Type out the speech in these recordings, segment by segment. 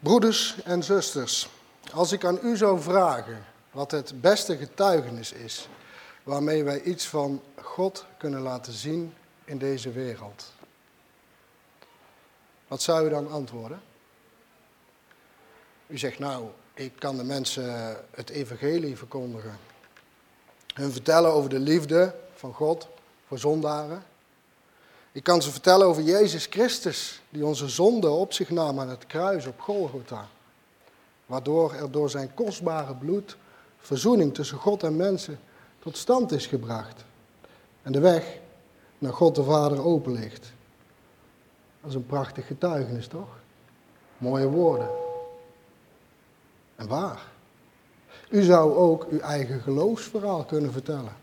Broeders en zusters, als ik aan u zou vragen wat het beste getuigenis is waarmee wij iets van God kunnen laten zien in deze wereld, wat zou u dan antwoorden? U zegt nou, ik kan de mensen het evangelie verkondigen. Hun vertellen over de liefde van God voor zondaren. Ik kan ze vertellen over Jezus Christus, die onze zonde op zich nam aan het kruis op Golgotha. Waardoor er door zijn kostbare bloed verzoening tussen God en mensen tot stand is gebracht. En de weg naar God de Vader open ligt. Dat is een prachtig getuigenis, toch? Mooie woorden. En waar? U zou ook uw eigen geloofsverhaal kunnen vertellen.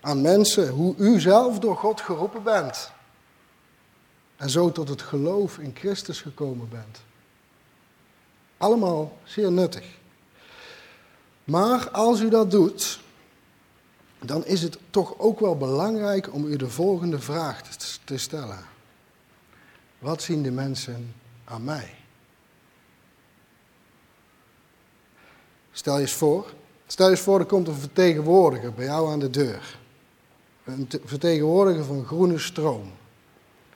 Aan mensen hoe u zelf door God geroepen bent. En zo tot het geloof in Christus gekomen bent. Allemaal zeer nuttig. Maar als u dat doet, dan is het toch ook wel belangrijk om u de volgende vraag te stellen. Wat zien de mensen aan mij? Stel je eens voor, stel je eens voor, er komt een vertegenwoordiger bij jou aan de deur. Een vertegenwoordiger van groene stroom.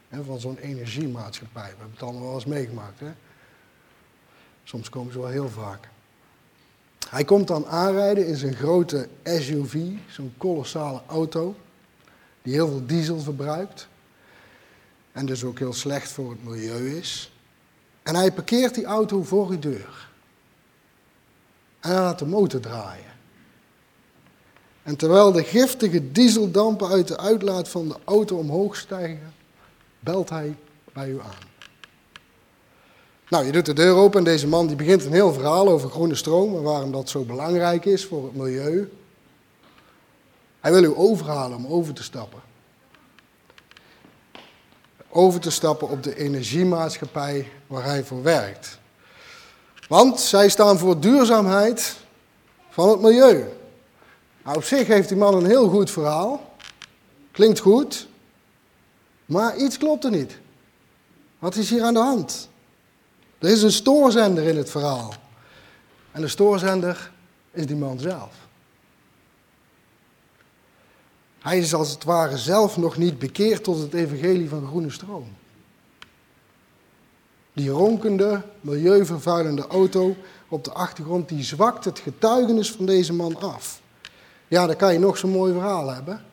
Hè, van zo'n energiemaatschappij. We hebben het allemaal wel eens meegemaakt. Hè? Soms komen ze wel heel vaak. Hij komt dan aanrijden in zijn grote SUV, zo'n kolossale auto, die heel veel diesel verbruikt. En dus ook heel slecht voor het milieu is. En hij parkeert die auto voor uw deur. En hij laat de motor draaien. En terwijl de giftige dieseldampen uit de uitlaat van de auto omhoog stijgen, belt hij bij u aan. Nou, je doet de deur open en deze man die begint een heel verhaal over groene stroom en waarom dat zo belangrijk is voor het milieu. Hij wil u overhalen om over te stappen. Over te stappen op de energiemaatschappij waar hij voor werkt. Want zij staan voor duurzaamheid van het milieu. Nou, op zich heeft die man een heel goed verhaal. Klinkt goed. Maar iets klopt er niet. Wat is hier aan de hand? Er is een stoorzender in het verhaal. En de stoorzender is die man zelf. Hij is als het ware zelf nog niet bekeerd tot het evangelie van groene stroom. Die ronkende, milieuvervuilende auto op de achtergrond, die zwakt het getuigenis van deze man af. Ja, dan kan je nog zo'n mooi verhaal hebben.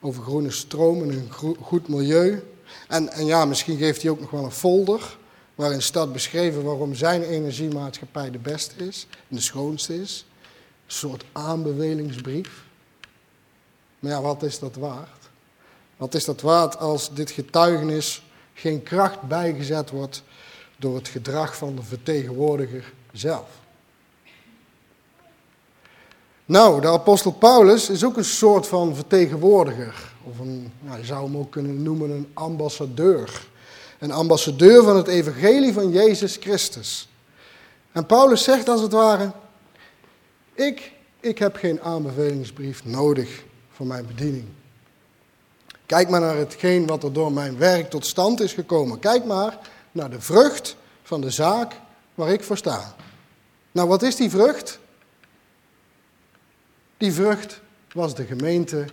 Over groene stroom en een goed milieu. En, en ja, misschien geeft hij ook nog wel een folder waarin staat beschreven waarom zijn energiemaatschappij de beste is en de schoonste is. Een soort aanbevelingsbrief. Maar ja, wat is dat waard? Wat is dat waard als dit getuigenis geen kracht bijgezet wordt door het gedrag van de vertegenwoordiger zelf? Nou, de apostel Paulus is ook een soort van vertegenwoordiger. Of een, nou, je zou hem ook kunnen noemen een ambassadeur. Een ambassadeur van het evangelie van Jezus Christus. En Paulus zegt als het ware, ik, ik heb geen aanbevelingsbrief nodig voor mijn bediening. Kijk maar naar hetgeen wat er door mijn werk tot stand is gekomen. Kijk maar naar de vrucht van de zaak waar ik voor sta. Nou, wat is die vrucht? Die vrucht was de gemeente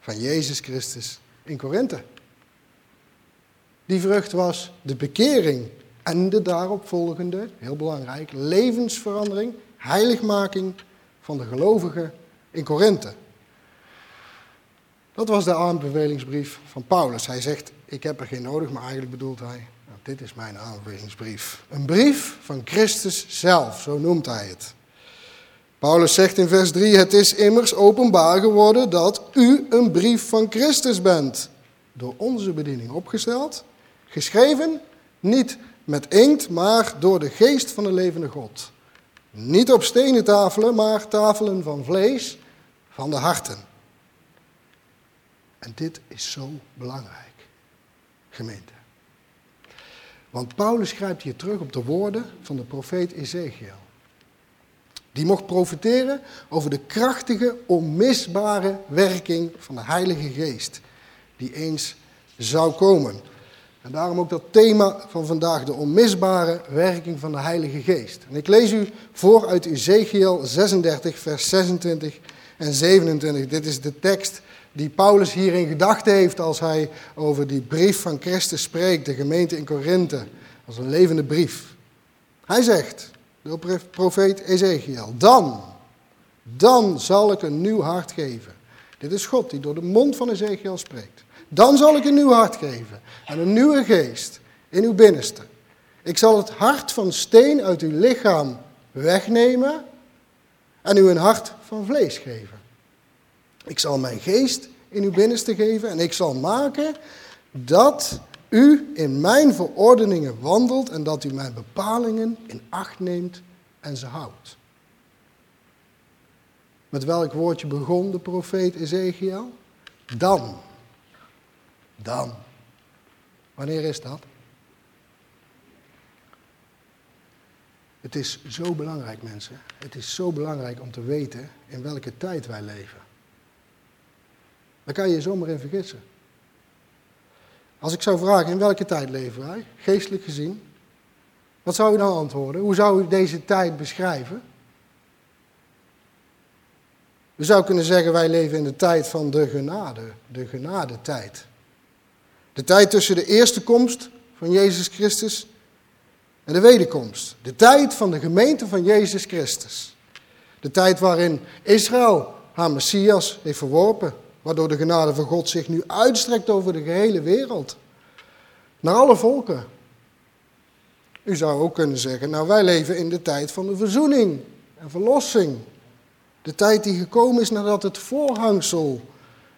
van Jezus Christus in Korinthe. Die vrucht was de bekering en de daaropvolgende, heel belangrijk, levensverandering, heiligmaking van de gelovigen in Korinthe. Dat was de aanbevelingsbrief van Paulus. Hij zegt, ik heb er geen nodig, maar eigenlijk bedoelt hij, nou, dit is mijn aanbevelingsbrief. Een brief van Christus zelf, zo noemt hij het. Paulus zegt in vers 3, het is immers openbaar geworden dat u een brief van Christus bent. Door onze bediening opgesteld, geschreven niet met inkt, maar door de geest van de levende God. Niet op stenen tafelen, maar tafelen van vlees, van de harten. En dit is zo belangrijk, gemeente. Want Paulus grijpt hier terug op de woorden van de profeet Ezekiel. Die mocht profiteren over de krachtige, onmisbare werking van de Heilige Geest, die eens zou komen. En daarom ook dat thema van vandaag, de onmisbare werking van de Heilige Geest. En ik lees u voor uit Ezekiel 36, vers 26 en 27. Dit is de tekst die Paulus hier in heeft als hij over die brief van Christus spreekt, de gemeente in Korinthe, als een levende brief. Hij zegt, de profeet Ezekiel, dan, dan zal ik een nieuw hart geven. Dit is God die door de mond van Ezekiel spreekt. Dan zal ik een nieuw hart geven en een nieuwe geest in uw binnenste. Ik zal het hart van steen uit uw lichaam wegnemen en u een hart van vlees geven. Ik zal mijn geest in uw binnenste geven en ik zal maken dat u in mijn verordeningen wandelt en dat u mijn bepalingen in acht neemt en ze houdt. Met welk woordje begon de profeet Ezekiel? Dan. Dan. Wanneer is dat? Het is zo belangrijk, mensen. Het is zo belangrijk om te weten in welke tijd wij leven. Daar kan je je zomaar in vergissen. Als ik zou vragen in welke tijd leven wij, geestelijk gezien, wat zou u dan antwoorden? Hoe zou u deze tijd beschrijven? We zouden kunnen zeggen, wij leven in de tijd van de genade, de genadetijd. De tijd tussen de eerste komst van Jezus Christus en de wederkomst. De tijd van de gemeente van Jezus Christus. De tijd waarin Israël haar Messias heeft verworpen, waardoor de genade van God zich nu uitstrekt over de gehele wereld. Naar alle volken. U zou ook kunnen zeggen, nou wij leven in de tijd van de verzoening en verlossing. De tijd die gekomen is nadat het voorhangsel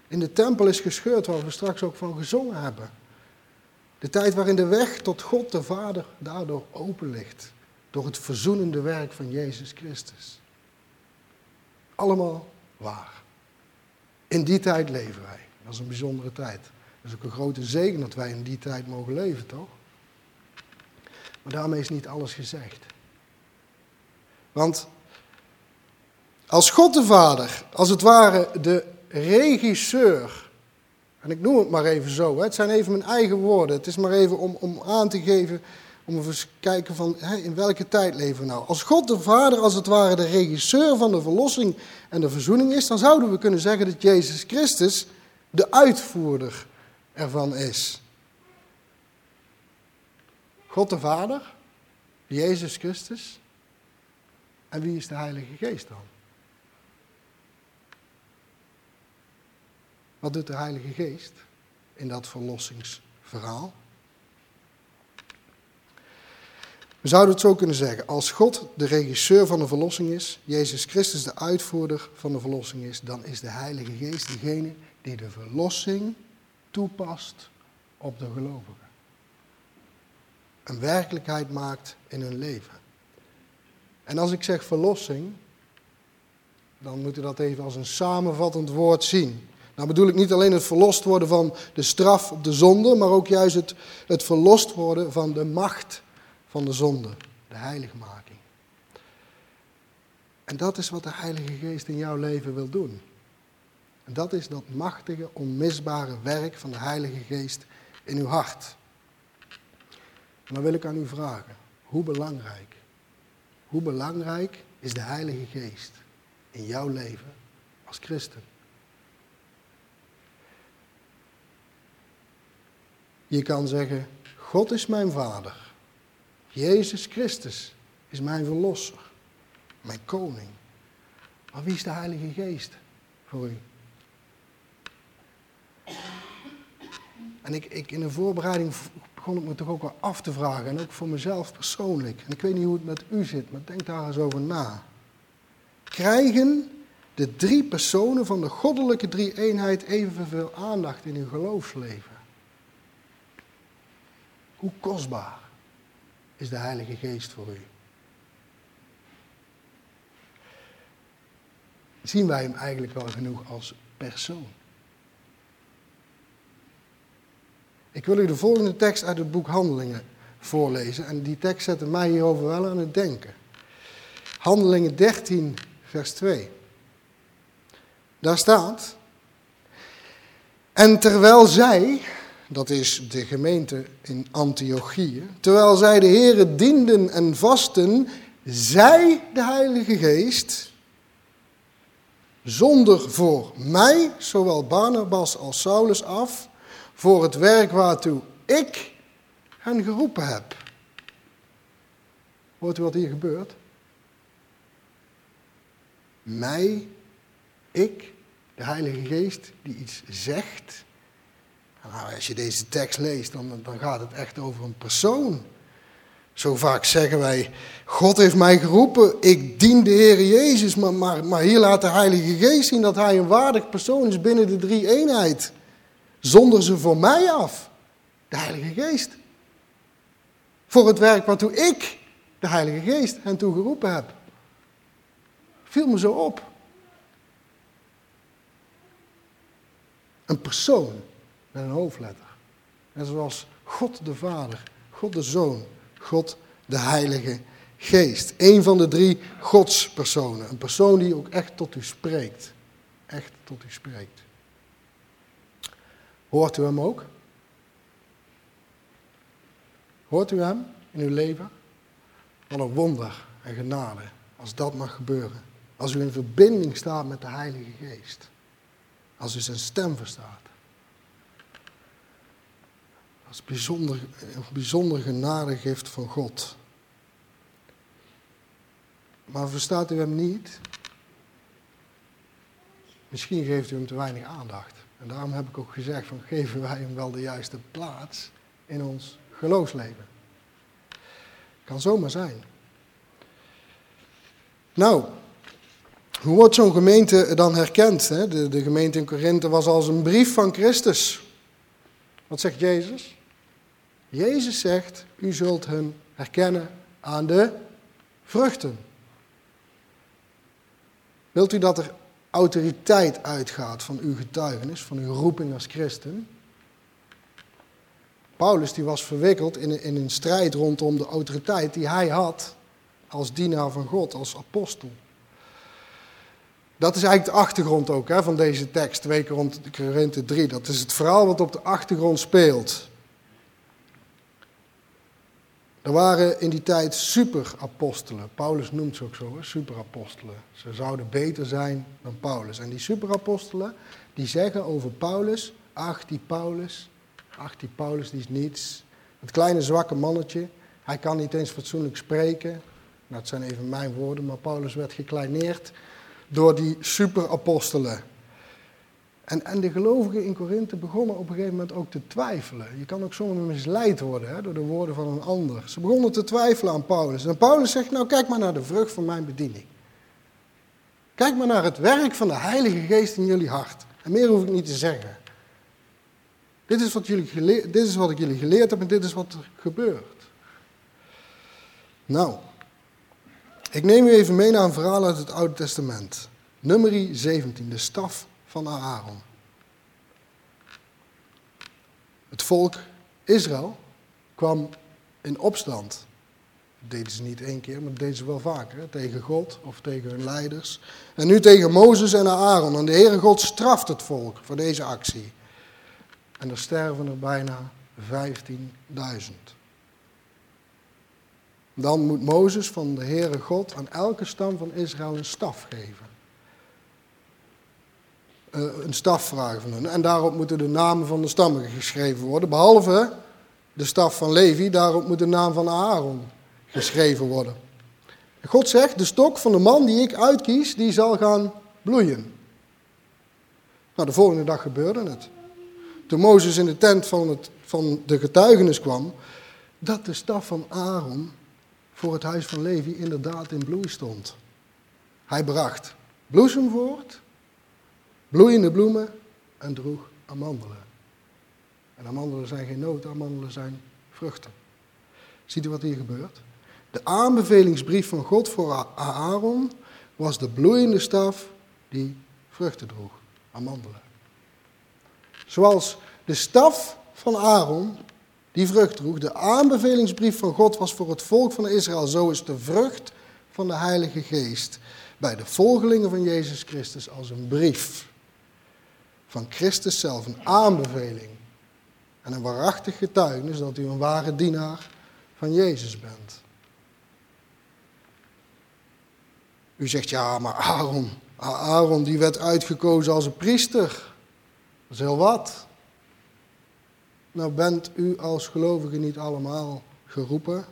in de tempel is gescheurd, waar we straks ook van gezongen hebben. De tijd waarin de weg tot God de Vader daardoor open ligt. Door het verzoenende werk van Jezus Christus. Allemaal waar. In die tijd leven wij. Dat is een bijzondere tijd. Dat is ook een grote zegen dat wij in die tijd mogen leven, toch? Maar daarmee is niet alles gezegd. Want als God de Vader, als het ware de regisseur, en ik noem het maar even zo, het zijn even mijn eigen woorden, het is maar even om, om aan te geven, om even te kijken van hè, in welke tijd leven we nou. Als God de Vader als het ware de regisseur van de verlossing en de verzoening is, dan zouden we kunnen zeggen dat Jezus Christus de uitvoerder ervan is. God de Vader, Jezus Christus. En wie is de Heilige Geest dan? Wat doet de Heilige Geest in dat verlossingsverhaal? We zouden het zo kunnen zeggen, als God de regisseur van de verlossing is, Jezus Christus de uitvoerder van de verlossing is, dan is de Heilige Geest degene die de verlossing toepast op de gelovigen. Een werkelijkheid maakt in hun leven. En als ik zeg verlossing, dan moet u dat even als een samenvattend woord zien. Nou bedoel ik niet alleen het verlost worden van de straf op de zonde, maar ook juist het, het verlost worden van de macht van de zonde, de heiligmaking. En dat is wat de Heilige Geest in jouw leven wil doen. En dat is dat machtige, onmisbare werk van de Heilige Geest in uw hart. En dan wil ik aan u vragen, hoe belangrijk, hoe belangrijk is de Heilige Geest in jouw leven als christen? Je kan zeggen, God is mijn vader. Jezus Christus is mijn verlosser, mijn koning. Maar wie is de Heilige Geest voor u? En ik, ik, in de voorbereiding begon ik me toch ook wel af te vragen. En ook voor mezelf persoonlijk. En ik weet niet hoe het met u zit, maar denk daar eens over na. Krijgen de drie personen van de goddelijke drie-eenheid evenveel aandacht in uw geloofsleven? Hoe kostbaar is de Heilige Geest voor u? Zien wij hem eigenlijk wel genoeg als persoon? Ik wil u de volgende tekst uit het boek Handelingen voorlezen. En die tekst zette mij hierover wel aan het denken. Handelingen 13, vers 2. Daar staat. En terwijl zij, dat is de gemeente in Antiochië, terwijl zij de Here dienden en vasten, zij de Heilige Geest, zonder voor mij, zowel Barnabas als Saulus af, voor het werk waartoe ik hen geroepen heb. Hoort u wat hier gebeurt? Mij, ik, de Heilige Geest, die iets zegt. Nou, als je deze tekst leest, dan, dan gaat het echt over een persoon. Zo vaak zeggen wij, God heeft mij geroepen, ik dien de Heer Jezus, maar, maar, hier laat de Heilige Geest zien dat Hij een waardig persoon is binnen de drie eenheid. Zonder ze voor mij af, de Heilige Geest. Voor het werk waartoe ik, de Heilige Geest, hen toe geroepen heb. Viel me zo op. Een persoon met een hoofdletter. En zoals God de Vader, God de Zoon, God de Heilige Geest. Een van de drie godspersonen. Een persoon die ook echt tot u spreekt. Echt tot u spreekt. Hoort u hem ook? Hoort u hem in uw leven? Wat een wonder en genade als dat mag gebeuren. Als u in verbinding staat met de Heilige Geest. Als u zijn stem verstaat. Als bijzonder, een bijzonder genadegift van God. Maar verstaat u hem niet? Misschien geeft u hem te weinig aandacht. En daarom heb ik ook gezegd van geven wij hem wel de juiste plaats in ons geloofsleven. Kan zomaar zijn. Nou, hoe wordt zo'n gemeente dan herkend? Hè? De, de gemeente in Korinthe was als een brief van Christus. Wat zegt Jezus? Jezus zegt, u zult hen herkennen aan de vruchten. Wilt u dat er autoriteit uitgaat van uw getuigenis, van uw roeping als christen? Paulus die was verwikkeld in, in een strijd rondom de autoriteit die hij had als dienaar van God, als apostel. Dat is eigenlijk de achtergrond ook hè, van deze tekst, 2 Korinthe 3. Dat is het verhaal wat op de achtergrond speelt. Er waren in die tijd superapostelen. Paulus noemt ze ook zo, superapostelen. Ze zouden beter zijn dan Paulus. En die superapostelen, die zeggen over Paulus, ach die Paulus, ach die Paulus die is niets. Het kleine zwakke mannetje, hij kan niet eens fatsoenlijk spreken. Nou, dat zijn even mijn woorden, maar Paulus werd gekleineerd door die superapostelen. En, en de gelovigen in Korinthe begonnen op een gegeven moment ook te twijfelen. Je kan ook zomaar misleid worden hè, door de woorden van een ander. Ze begonnen te twijfelen aan Paulus. En Paulus zegt, nou kijk maar naar de vrucht van mijn bediening. Kijk maar naar het werk van de Heilige Geest in jullie hart. En meer hoef ik niet te zeggen. Dit is wat, jullie dit is wat ik jullie geleerd heb en dit is wat er gebeurt. Nou, ik neem u even mee naar een verhaal uit het Oude Testament. Nummer 17, de staf van Aaron. Het volk Israël kwam in opstand. Dat deden ze niet één keer, maar dat deden ze wel vaker. Tegen God of tegen hun leiders. En nu tegen Mozes en Aaron. En de Heere God straft het volk voor deze actie. En er sterven er bijna 15.000. Dan moet Mozes van de Heere God aan elke stam van Israël een staf geven. Eh, een staf vragen van hen. En daarop moeten de namen van de stammen geschreven worden. Behalve de staf van Levi, daarop moet de naam van Aaron geschreven worden. God zegt, de stok van de man die ik uitkies, die zal gaan bloeien. Nou, de volgende dag gebeurde het. Toen Mozes in de tent van, het, van de getuigenis kwam, dat de staf van Aaron voor het huis van Levi inderdaad in bloei stond. Hij bracht bloesem voort bloeiende bloemen en droeg amandelen. En amandelen zijn geen noten, amandelen zijn vruchten. Ziet u wat hier gebeurt? De aanbevelingsbrief van God voor Aaron was de bloeiende staf die vruchten droeg, amandelen. Zoals de staf van Aaron die vrucht droeg, de aanbevelingsbrief van God was voor het volk van Israël, zo is de vrucht van de Heilige Geest bij de volgelingen van Jezus Christus als een brief van Christus zelf, een aanbeveling En een waarachtig getuigenis dat u een ware dienaar van Jezus bent. U zegt ja, maar Aaron, Aaron die werd uitgekozen als een priester. Dat is heel wat. Nou bent u als gelovige niet allemaal geroepen,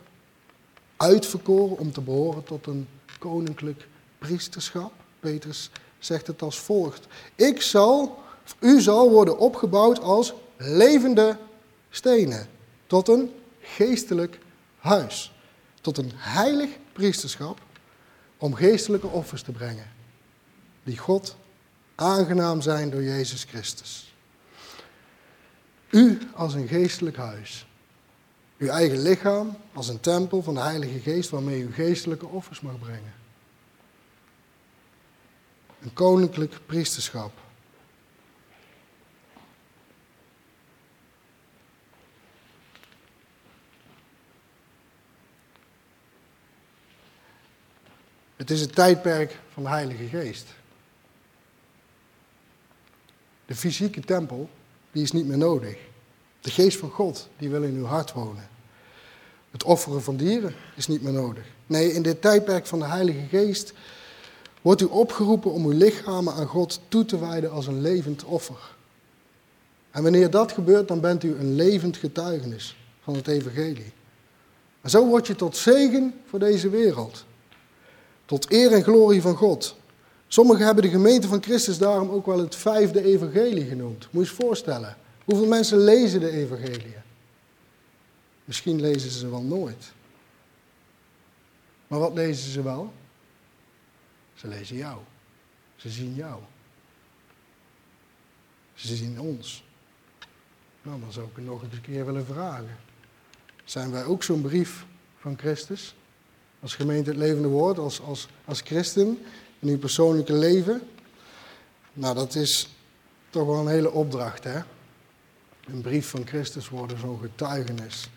uitverkoren om te behoren tot een koninklijk priesterschap. Petrus zegt het als volgt. Ik zal, u zal worden opgebouwd als levende stenen tot een geestelijk huis. Tot een heilig priesterschap om geestelijke offers te brengen. Die God aangenaam zijn door Jezus Christus. U als een geestelijk huis. Uw eigen lichaam als een tempel van de Heilige Geest waarmee u geestelijke offers mag brengen. Een koninklijk priesterschap. Het is het tijdperk van de Heilige Geest. De fysieke tempel, die is niet meer nodig. De geest van God, die wil in uw hart wonen. Het offeren van dieren is niet meer nodig. Nee, in dit tijdperk van de Heilige Geest wordt u opgeroepen om uw lichamen aan God toe te wijden als een levend offer. En wanneer dat gebeurt, dan bent u een levend getuigenis van het evangelie. En zo word je tot zegen voor deze wereld. Tot eer en glorie van God. Sommigen hebben de gemeente van Christus daarom ook wel het vijfde evangelie genoemd. Moet je je voorstellen. Hoeveel mensen lezen de evangelie? Misschien lezen ze wel nooit. Maar wat lezen ze wel? Ze lezen jou. Ze zien jou. Ze zien ons. Nou, dan zou ik nog eens een keer willen vragen. Zijn wij ook zo'n brief van Christus? Als gemeente het levende woord, als, als, als christen in uw persoonlijke leven? Nou, dat is toch wel een hele opdracht, hè? Een brief van Christus worden, zo'n getuigenis.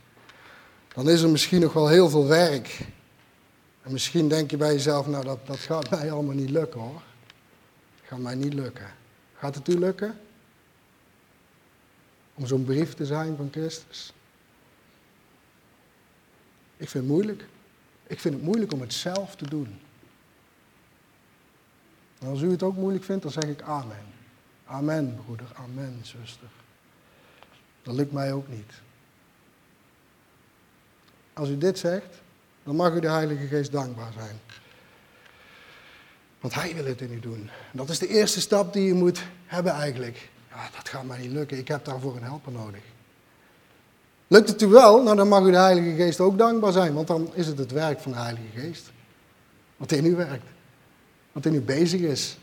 Dan is er misschien nog wel heel veel werk. En misschien denk je bij jezelf, nou dat, dat gaat mij allemaal niet lukken hoor. Dat gaat mij niet lukken. Gaat het u lukken? Om zo'n brief te zijn van Christus? Ik vind het moeilijk. Ik vind het moeilijk om het zelf te doen. En als u het ook moeilijk vindt, dan zeg ik amen. Amen, broeder. Amen, zuster. Dat lukt mij ook niet. Als u dit zegt, dan mag u de Heilige Geest dankbaar zijn. Want Hij wil het in u doen. dat is de eerste stap die je moet hebben eigenlijk. Dat gaat mij niet lukken. Ik heb daarvoor een helper nodig. Lukt het u wel, nou dan mag u de Heilige Geest ook dankbaar zijn. Want dan is het het werk van de Heilige Geest. Wat in u werkt. Wat in u bezig is.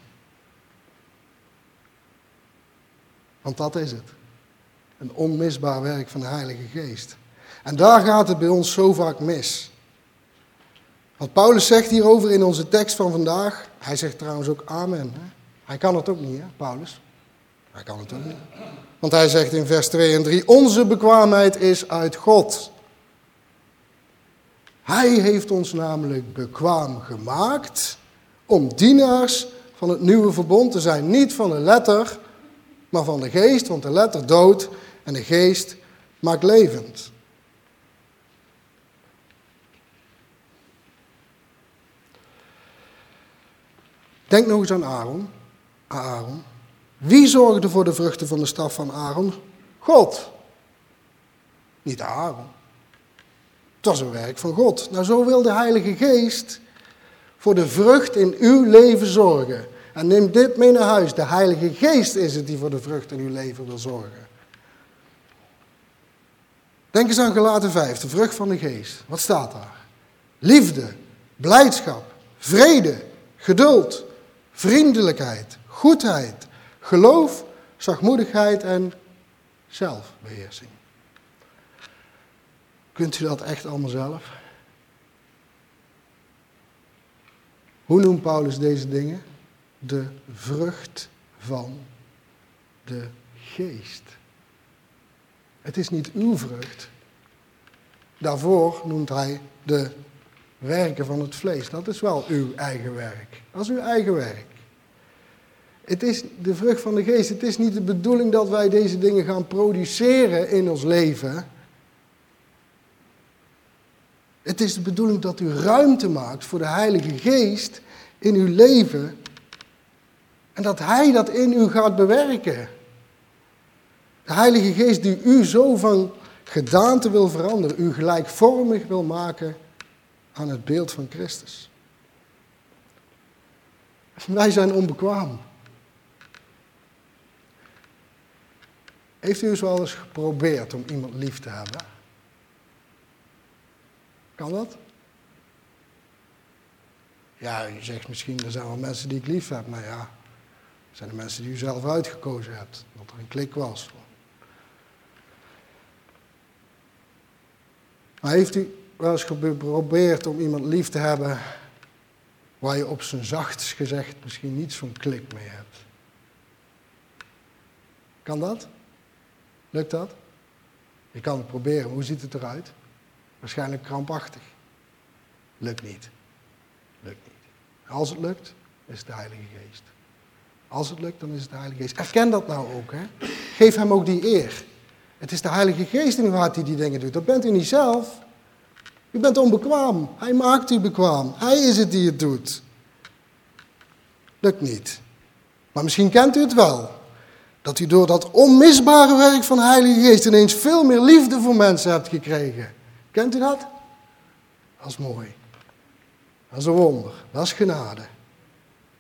Want dat is het. Een onmisbaar werk van de Heilige Geest. En daar gaat het bij ons zo vaak mis. Want Paulus zegt hierover in onze tekst van vandaag, hij zegt trouwens ook amen. Hè? Hij kan het ook niet, hè, Paulus? Hij kan het ook niet. Want hij zegt in vers 2 en 3, onze bekwaamheid is uit God. Hij heeft ons namelijk bekwaam gemaakt om dienaars van het nieuwe verbond te zijn. Niet van de letter, maar van de geest, want de letter doodt en de geest maakt levend. Denk nog eens aan Aaron. Aaron. Wie zorgde voor de vruchten van de staf van Aaron? God. Niet Aaron. Het was een werk van God. Nou, zo wil de Heilige Geest voor de vrucht in uw leven zorgen. En neem dit mee naar huis. De Heilige Geest is het die voor de vrucht in uw leven wil zorgen. Denk eens aan gelaten 5, de vrucht van de geest. Wat staat daar? Liefde, blijdschap, vrede, geduld, vriendelijkheid, goedheid, geloof, zachtmoedigheid en zelfbeheersing. Kunt u dat echt allemaal zelf? Hoe noemt Paulus deze dingen? De vrucht van de geest. Het is niet uw vrucht. Daarvoor noemt hij de werken van het vlees. Dat is wel uw eigen werk. Dat is uw eigen werk. Het is de vrucht van de geest. Het is niet de bedoeling dat wij deze dingen gaan produceren in ons leven. Het is de bedoeling dat u ruimte maakt voor de Heilige Geest in uw leven. En dat Hij dat in u gaat bewerken. De Heilige Geest die u zo van gedaante wil veranderen, u gelijkvormig wil maken aan het beeld van Christus. Wij zijn onbekwaam. Heeft u eens wel eens geprobeerd om iemand lief te hebben? Kan dat? Ja, je zegt misschien, er zijn wel mensen die ik lief heb. Nou ja, zijn de mensen die u zelf uitgekozen hebt. Dat er een klik was. Maar heeft u wel eens geprobeerd om iemand lief te hebben waar je op zijn zachtst gezegd misschien niet zo'n klik mee hebt? Kan dat? Lukt dat? Je kan het proberen. Hoe ziet het eruit? Waarschijnlijk krampachtig. Lukt niet. Lukt niet. Als het lukt, is het de Heilige Geest. Als het lukt, dan is het de Heilige Geest. Erken dat nou ook. Hè? Geef hem ook die eer. Het is de Heilige Geest in uw die die dingen doet. Dat bent u niet zelf. U bent onbekwaam. Hij maakt u bekwaam. Hij is het die het doet. Lukt niet. Maar misschien kent u het wel. Dat u door dat onmisbare werk van de Heilige Geest ineens veel meer liefde voor mensen hebt gekregen. Kent u dat? Dat is mooi. Dat is een wonder. Dat is genade.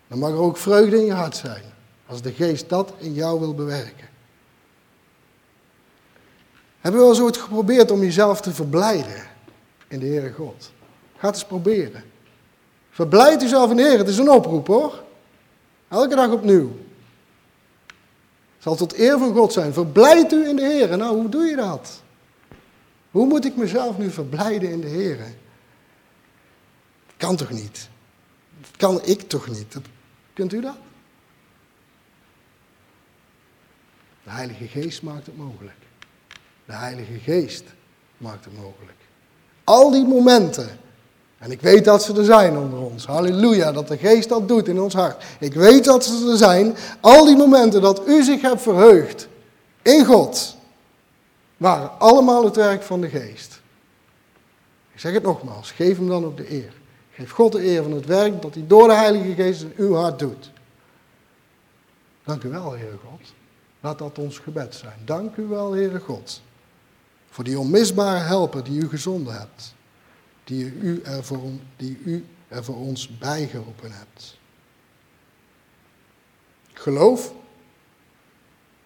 Dan mag er ook vreugde in je hart zijn. Als de geest dat in jou wil bewerken. Hebben we wel eens ooit geprobeerd om jezelf te verblijden in de Heere God? Ga het eens proberen. Verblijd jezelf in de Heer. Het is een oproep hoor. Elke dag opnieuw. Zal tot eer van God zijn. Verblijd u in de Heer. Nou, hoe doe je dat? Hoe moet ik mezelf nu verblijden in de Heer? Kan toch niet? Dat kan ik toch niet? kunt u dat? De Heilige Geest maakt het mogelijk. De Heilige Geest maakt het mogelijk. Al die momenten. En ik weet dat ze er zijn onder ons. Halleluja, dat de Geest dat doet in ons hart. Ik weet dat ze er zijn. Al die momenten dat u zich hebt verheugd in God waren allemaal het werk van de geest. Ik zeg het nogmaals, geef hem dan ook de eer. Geef God de eer van het werk dat hij door de Heilige Geest in uw hart doet. Dank u wel, Heere God. Laat dat ons gebed zijn. Dank u wel, Heere God, voor die onmisbare helper die u gezonden hebt. Die u er voor, die u er voor ons bijgeroepen hebt. Geloof.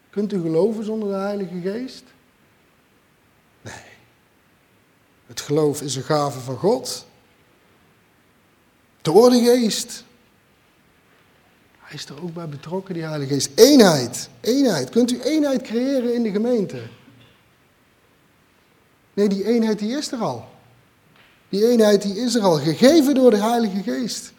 Kunt u geloven zonder de Heilige Geest? Nee. Het geloof is een gave van God. Door de geest. Hij is er ook bij betrokken, die Heilige Geest. Eenheid. Eenheid. Kunt u eenheid creëren in de gemeente? Nee, die eenheid die is er al. Die eenheid die is er al, gegeven door de Heilige Geest.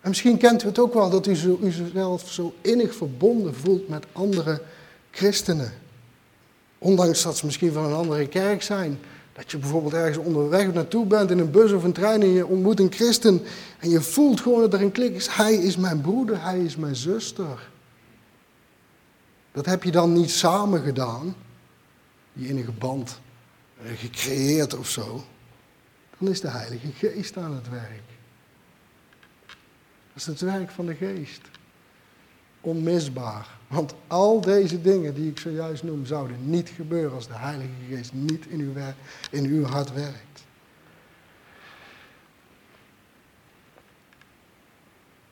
En misschien kent u het ook wel dat u, zo, zo innig verbonden voelt met andere christenen. Ondanks dat ze misschien van een andere kerk zijn. Dat je bijvoorbeeld ergens onderweg naartoe bent in een bus of een trein en je ontmoet een christen. En je voelt gewoon dat er een klik is. Hij is mijn broeder, hij is mijn zuster. Dat heb je dan niet samen gedaan. Die innige band eh, gecreëerd of zo. Dan is de Heilige Geest aan het werk. Dat is het werk van de Geest onmisbaar. Want al deze dingen die ik zojuist noem, zouden niet gebeuren als de Heilige Geest niet in uw, in uw hart werkt.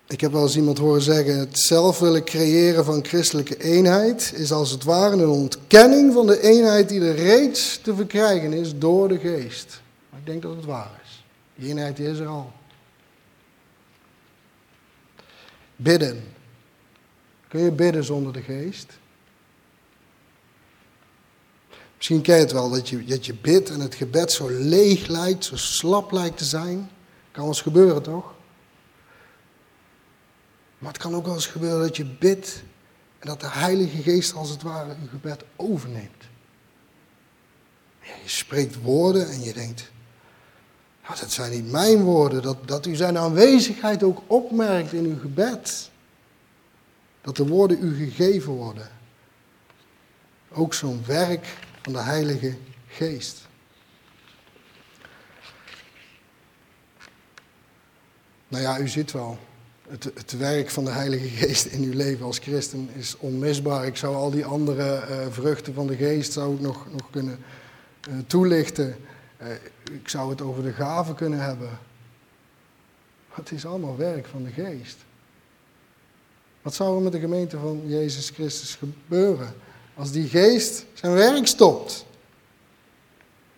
Ik heb wel eens iemand horen zeggen, het zelf willen creëren van christelijke eenheid is als het ware een ontkenning van de eenheid die er reeds te verkrijgen is door de geest. Ik denk dat het waar is. Die eenheid is er al. Bidden. Kun je bidden zonder de geest? Misschien ken je het wel, dat je, dat je bidt en het gebed zo leeg lijkt, zo slap lijkt te zijn. Kan eens gebeuren, toch? Maar het kan ook wel eens gebeuren dat je bidt en dat de Heilige Geest als het ware je gebed overneemt. Je spreekt woorden en je denkt, dat zijn niet mijn woorden, dat, dat u zijn aanwezigheid ook opmerkt in uw gebed. Dat de woorden u gegeven worden. Ook zo'n werk van de Heilige Geest. Nou ja, u ziet wel, het, het, werk van de Heilige Geest in uw leven als christen is onmisbaar. Ik zou al die andere uh, vruchten van de Geest zou ik nog, nog kunnen uh, toelichten. Uh, ik zou het over de gaven kunnen hebben. Het is allemaal werk van de Geest. Wat zou er met de gemeente van Jezus Christus gebeuren als die Geest zijn werk stopt?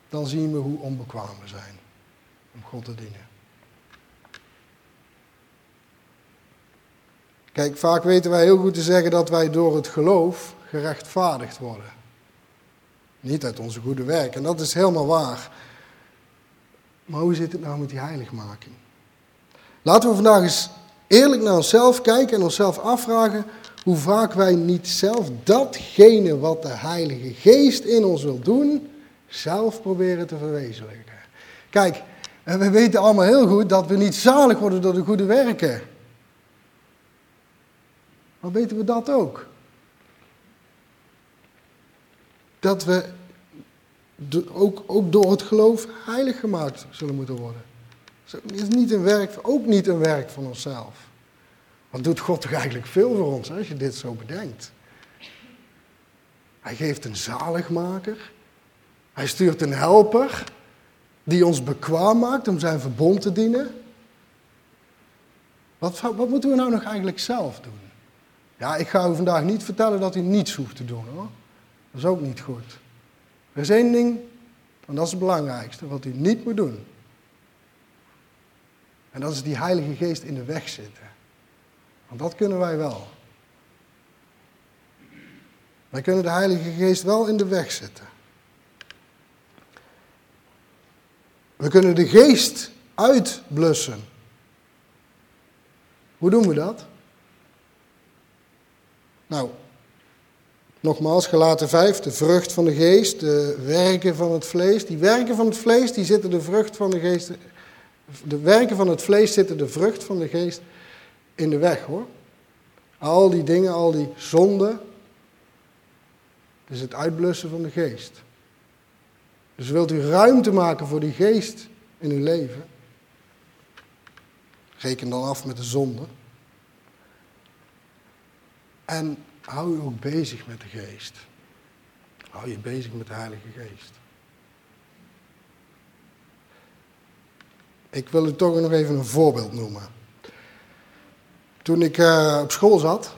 Dan zien we hoe onbekwaam we zijn om God te dienen. Kijk, vaak weten wij heel goed te zeggen dat wij door het geloof gerechtvaardigd worden. Niet uit onze goede werk. En dat is helemaal waar. Maar hoe zit het nou met die heiligmaking? Laten we vandaag eens eerlijk naar onszelf kijken en onszelf afvragen hoe vaak wij niet zelf datgene wat de Heilige Geest in ons wil doen, zelf proberen te verwezenlijken. Kijk, we weten allemaal heel goed dat we niet zalig worden door de goede werken. Maar weten we dat ook? Dat we ook, ook door het geloof heilig gemaakt zullen moeten worden. Het is niet een werk, ook niet een werk van onszelf. Want doet God toch eigenlijk veel voor ons, als je dit zo bedenkt. Hij geeft een zaligmaker. Hij stuurt een helper die ons bekwaam maakt om zijn verbond te dienen. Wat, wat moeten we nou nog eigenlijk zelf doen? Ja, ik ga u vandaag niet vertellen dat u niets hoeft te doen hoor. Dat is ook niet goed. Er is één ding, en dat is het belangrijkste, wat u niet moet doen. En dat is die Heilige Geest in de weg zitten. Want dat kunnen wij wel. Wij kunnen de Heilige Geest wel in de weg zetten. We kunnen de geest uitblussen. Hoe doen we dat? Nou, nogmaals, gelaten 5, de vrucht van de geest, de werken van het vlees. Die werken van het vlees, die zitten de vrucht van de geest. De werken van het vlees zitten de vrucht van de geest in de weg hoor. Al die dingen, al die zonden, is het uitblussen van de geest. Dus wilt u ruimte maken voor die geest in uw leven? Reken dan af met de zonde. En hou je ook bezig met de geest. Hou je bezig met de Heilige Geest. Ik wil u toch nog even een voorbeeld noemen. Toen ik uh, op school zat,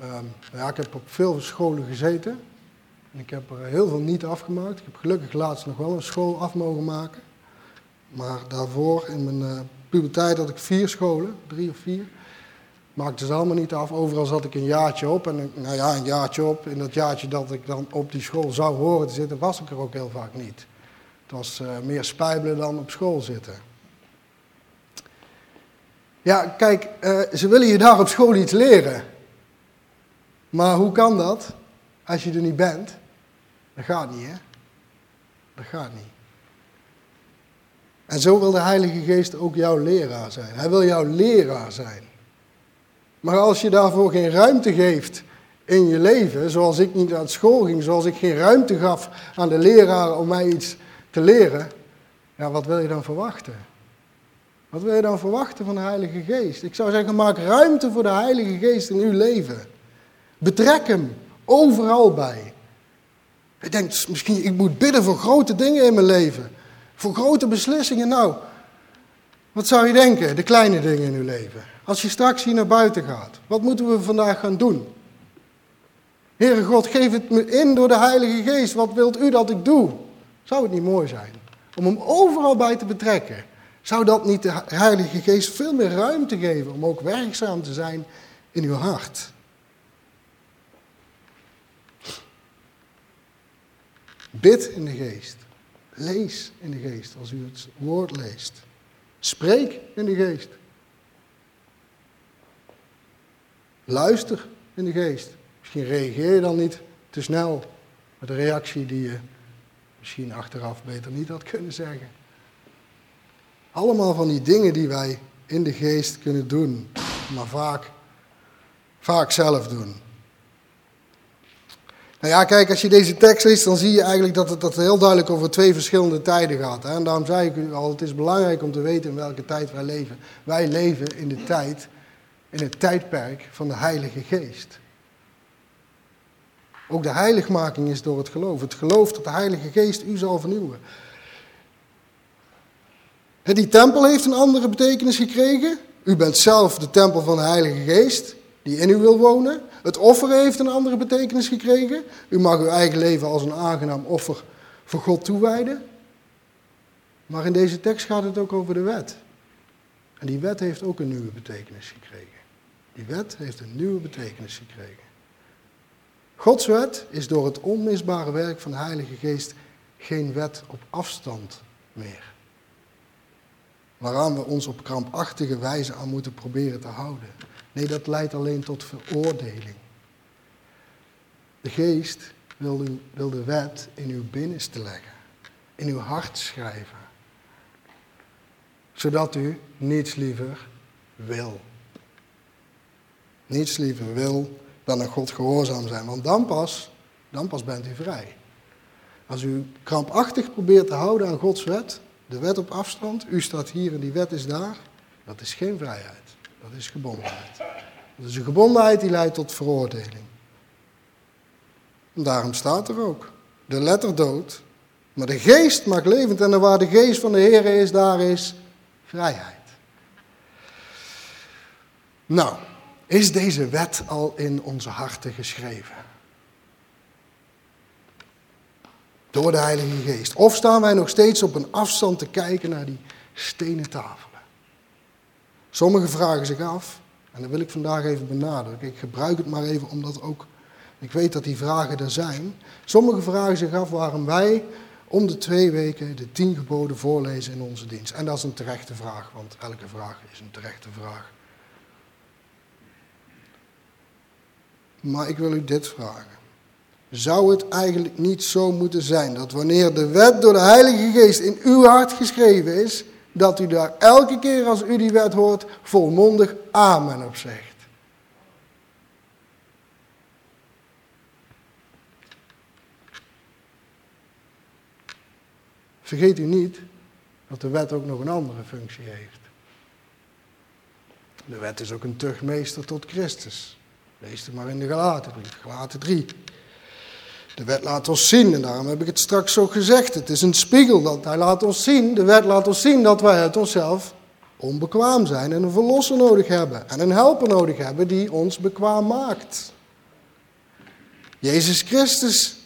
uh, ja, ik heb op veel scholen gezeten. En ik heb er heel veel niet afgemaakt. Ik heb gelukkig laatst nog wel een school af mogen maken. Maar daarvoor, in mijn uh, puberteit, had ik vier scholen, drie of vier. Maakte ze allemaal niet af. Overal zat ik een jaartje op. En nou ja, een jaartje op. In dat jaartje dat ik dan op die school zou horen te zitten, was ik er ook heel vaak niet. Het was uh, meer spijbelen dan op school zitten. Ja, kijk, uh, ze willen je daar op school iets leren. Maar hoe kan dat als je er niet bent? Dat gaat niet, hè? Dat gaat niet. En zo wil de Heilige Geest ook jouw leraar zijn. Hij wil jouw leraar zijn. Maar als je daarvoor geen ruimte geeft in je leven, zoals ik niet aan school ging, zoals ik geen ruimte gaf aan de leraar om mij iets te leren, ja, wat wil je dan verwachten? Wat wil je dan verwachten van de Heilige Geest? Ik zou zeggen, maak ruimte voor de Heilige Geest in uw leven. Betrek hem overal bij. Je denkt misschien, ik moet bidden voor grote dingen in mijn leven. Voor grote beslissingen. Nou, wat zou je denken? De kleine dingen in uw leven. Als je straks hier naar buiten gaat, wat moeten we vandaag gaan doen? Heere God, geef het me in door de Heilige Geest. Wat wilt u dat ik doe? Zou het niet mooi zijn om hem overal bij te betrekken? Zou dat niet de Heilige Geest veel meer ruimte geven om ook werkzaam te zijn in uw hart? Bid in de geest. Lees in de geest als u het woord leest. Spreek in de geest. Luister in de geest. Misschien reageer je dan niet te snel met een reactie die je misschien achteraf beter niet had kunnen zeggen. Allemaal van die dingen die wij in de geest kunnen doen, maar vaak vaak zelf doen. Nou ja, kijk, als je deze tekst leest, dan zie je eigenlijk dat het, dat heel duidelijk over twee verschillende tijden gaat. Hè? En daarom zei ik u al, het is belangrijk om te weten in welke tijd wij leven. Wij leven in de tijd, in het tijdperk van de Heilige Geest. Ook de heiligmaking is door het geloof. Het geloof dat de Heilige Geest u zal vernieuwen. Die tempel heeft een andere betekenis gekregen. U bent zelf de tempel van de Heilige Geest die in u wil wonen. Het offer heeft een andere betekenis gekregen. U mag uw eigen leven als een aangenaam offer voor God toewijden. Maar in deze tekst gaat het ook over de wet. En die wet heeft ook een nieuwe betekenis gekregen. Die wet heeft een nieuwe betekenis gekregen. Gods wet is door het onmisbare werk van de Heilige Geest geen wet op afstand meer. Waaraan we ons op krampachtige wijze aan moeten proberen te houden. Nee, dat leidt alleen tot veroordeling. De geest wil, wil de wet in uw binnenste leggen, in uw hart schrijven, zodat u niets liever wil. Niets liever wil dan aan God gehoorzaam zijn, want dan pas, dan pas bent u vrij. Als u krampachtig probeert te houden aan Gods wet, de wet op afstand, u staat hier en die wet is daar, dat is geen vrijheid. Dat is gebondenheid. Dat is een gebondenheid die leidt tot veroordeling. Daarom staat er ook, de letter dood, maar de geest maakt levend en waar de geest van de Heer is, daar is vrijheid. Nou, is deze wet al in onze harten geschreven? Door de Heilige Geest. Of staan wij nog steeds op een afstand te kijken naar die stenen tafelen? Sommigen vragen zich af, en dat wil ik vandaag even benadrukken. Ik gebruik het maar even omdat ook, ik weet dat die vragen er zijn. Sommigen vragen zich af waarom wij om de twee weken de tien geboden voorlezen in onze dienst. En dat is een terechte vraag, want elke vraag is een terechte vraag. Maar ik wil u dit vragen. Zou het eigenlijk niet zo moeten zijn dat wanneer de wet door de Heilige Geest in uw hart geschreven is, dat u daar elke keer als u die wet hoort volmondig amen op zegt. Vergeet u niet dat de wet ook nog een andere functie heeft. De wet is ook een tuchtmeester tot Christus. Lees het maar in de Galatenbrief, Galaten 3. De wet laat ons zien, en daarom heb ik het straks ook gezegd. Het is een spiegel dat hij laat ons zien. De wet laat ons zien dat wij uit onszelf onbekwaam zijn en een verlosser nodig hebben. En een helper nodig hebben die ons bekwaam maakt. Jezus Christus.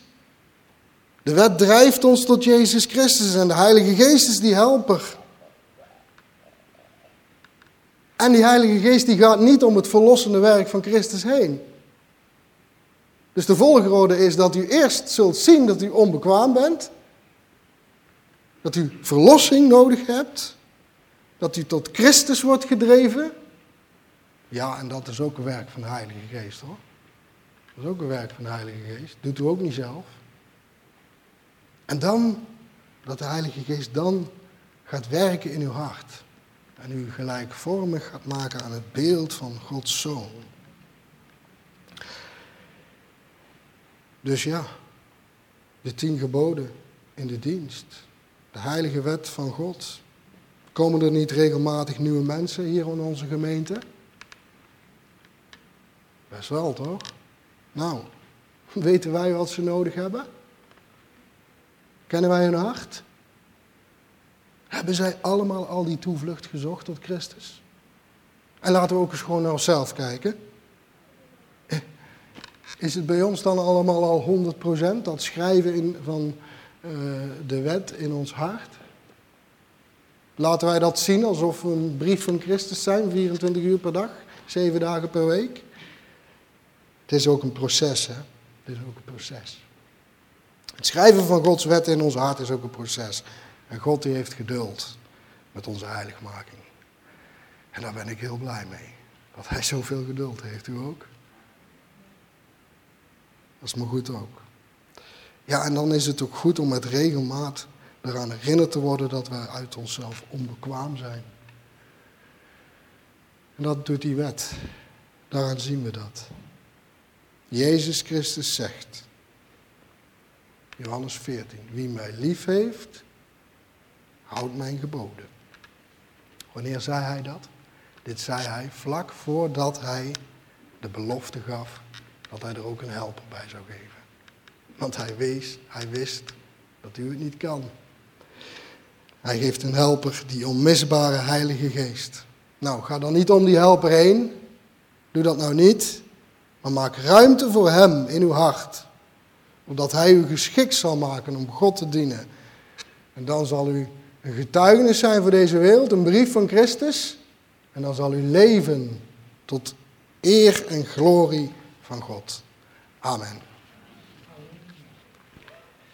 De wet drijft ons tot Jezus Christus en de Heilige Geest is die helper. En die Heilige Geest die gaat niet om het verlossende werk van Christus heen. Dus de volgorde is dat u eerst zult zien dat u onbekwaam bent. Dat u verlossing nodig hebt. Dat u tot Christus wordt gedreven. Ja, en dat is ook een werk van de Heilige Geest hoor. Dat is ook een werk van de Heilige Geest. Doet u ook niet zelf. En dan, dat de Heilige Geest dan gaat werken in uw hart. En u gelijkvormig gaat maken aan het beeld van Gods Zoon. Dus ja, de tien geboden in de dienst, de heilige wet van God. Komen er niet regelmatig nieuwe mensen hier in onze gemeente? Best wel, toch? Nou, weten wij wat ze nodig hebben? Kennen wij hun hart? Hebben zij allemaal al die toevlucht gezocht tot Christus? En laten we ook eens gewoon naar onszelf kijken. Is het bij ons dan allemaal al 100% dat schrijven in, van uh, de wet in ons hart? Laten wij dat zien alsof we een brief van Christus zijn, 24 uur per dag, 7 dagen per week? Het is ook een proces, hè? Het is ook een proces. Het schrijven van Gods wet in ons hart is ook een proces. En God die heeft geduld met onze heiligmaking. En daar ben ik heel blij mee. Dat hij zoveel geduld heeft, u ook. Dat is maar goed ook. Ja, en dan is het ook goed om met regelmaat eraan herinnerd te worden dat wij uit onszelf onbekwaam zijn. En dat doet die wet. Daaraan zien we dat. Jezus Christus zegt, Johannes 14, wie mij lief heeft, houdt mijn geboden. Wanneer zei hij dat? Dit zei hij vlak voordat hij de belofte gaf dat hij er ook een helper bij zou geven. Want hij, wees, hij wist dat u het niet kan. Hij geeft een helper, die onmisbare Heilige Geest. Nou, ga dan niet om die helper heen. Doe dat nou niet. Maar maak ruimte voor hem in uw hart. Omdat hij u geschikt zal maken om God te dienen. En dan zal u een getuigenis zijn voor deze wereld, een brief van Christus. En dan zal u leven tot eer en glorie van God. Amen.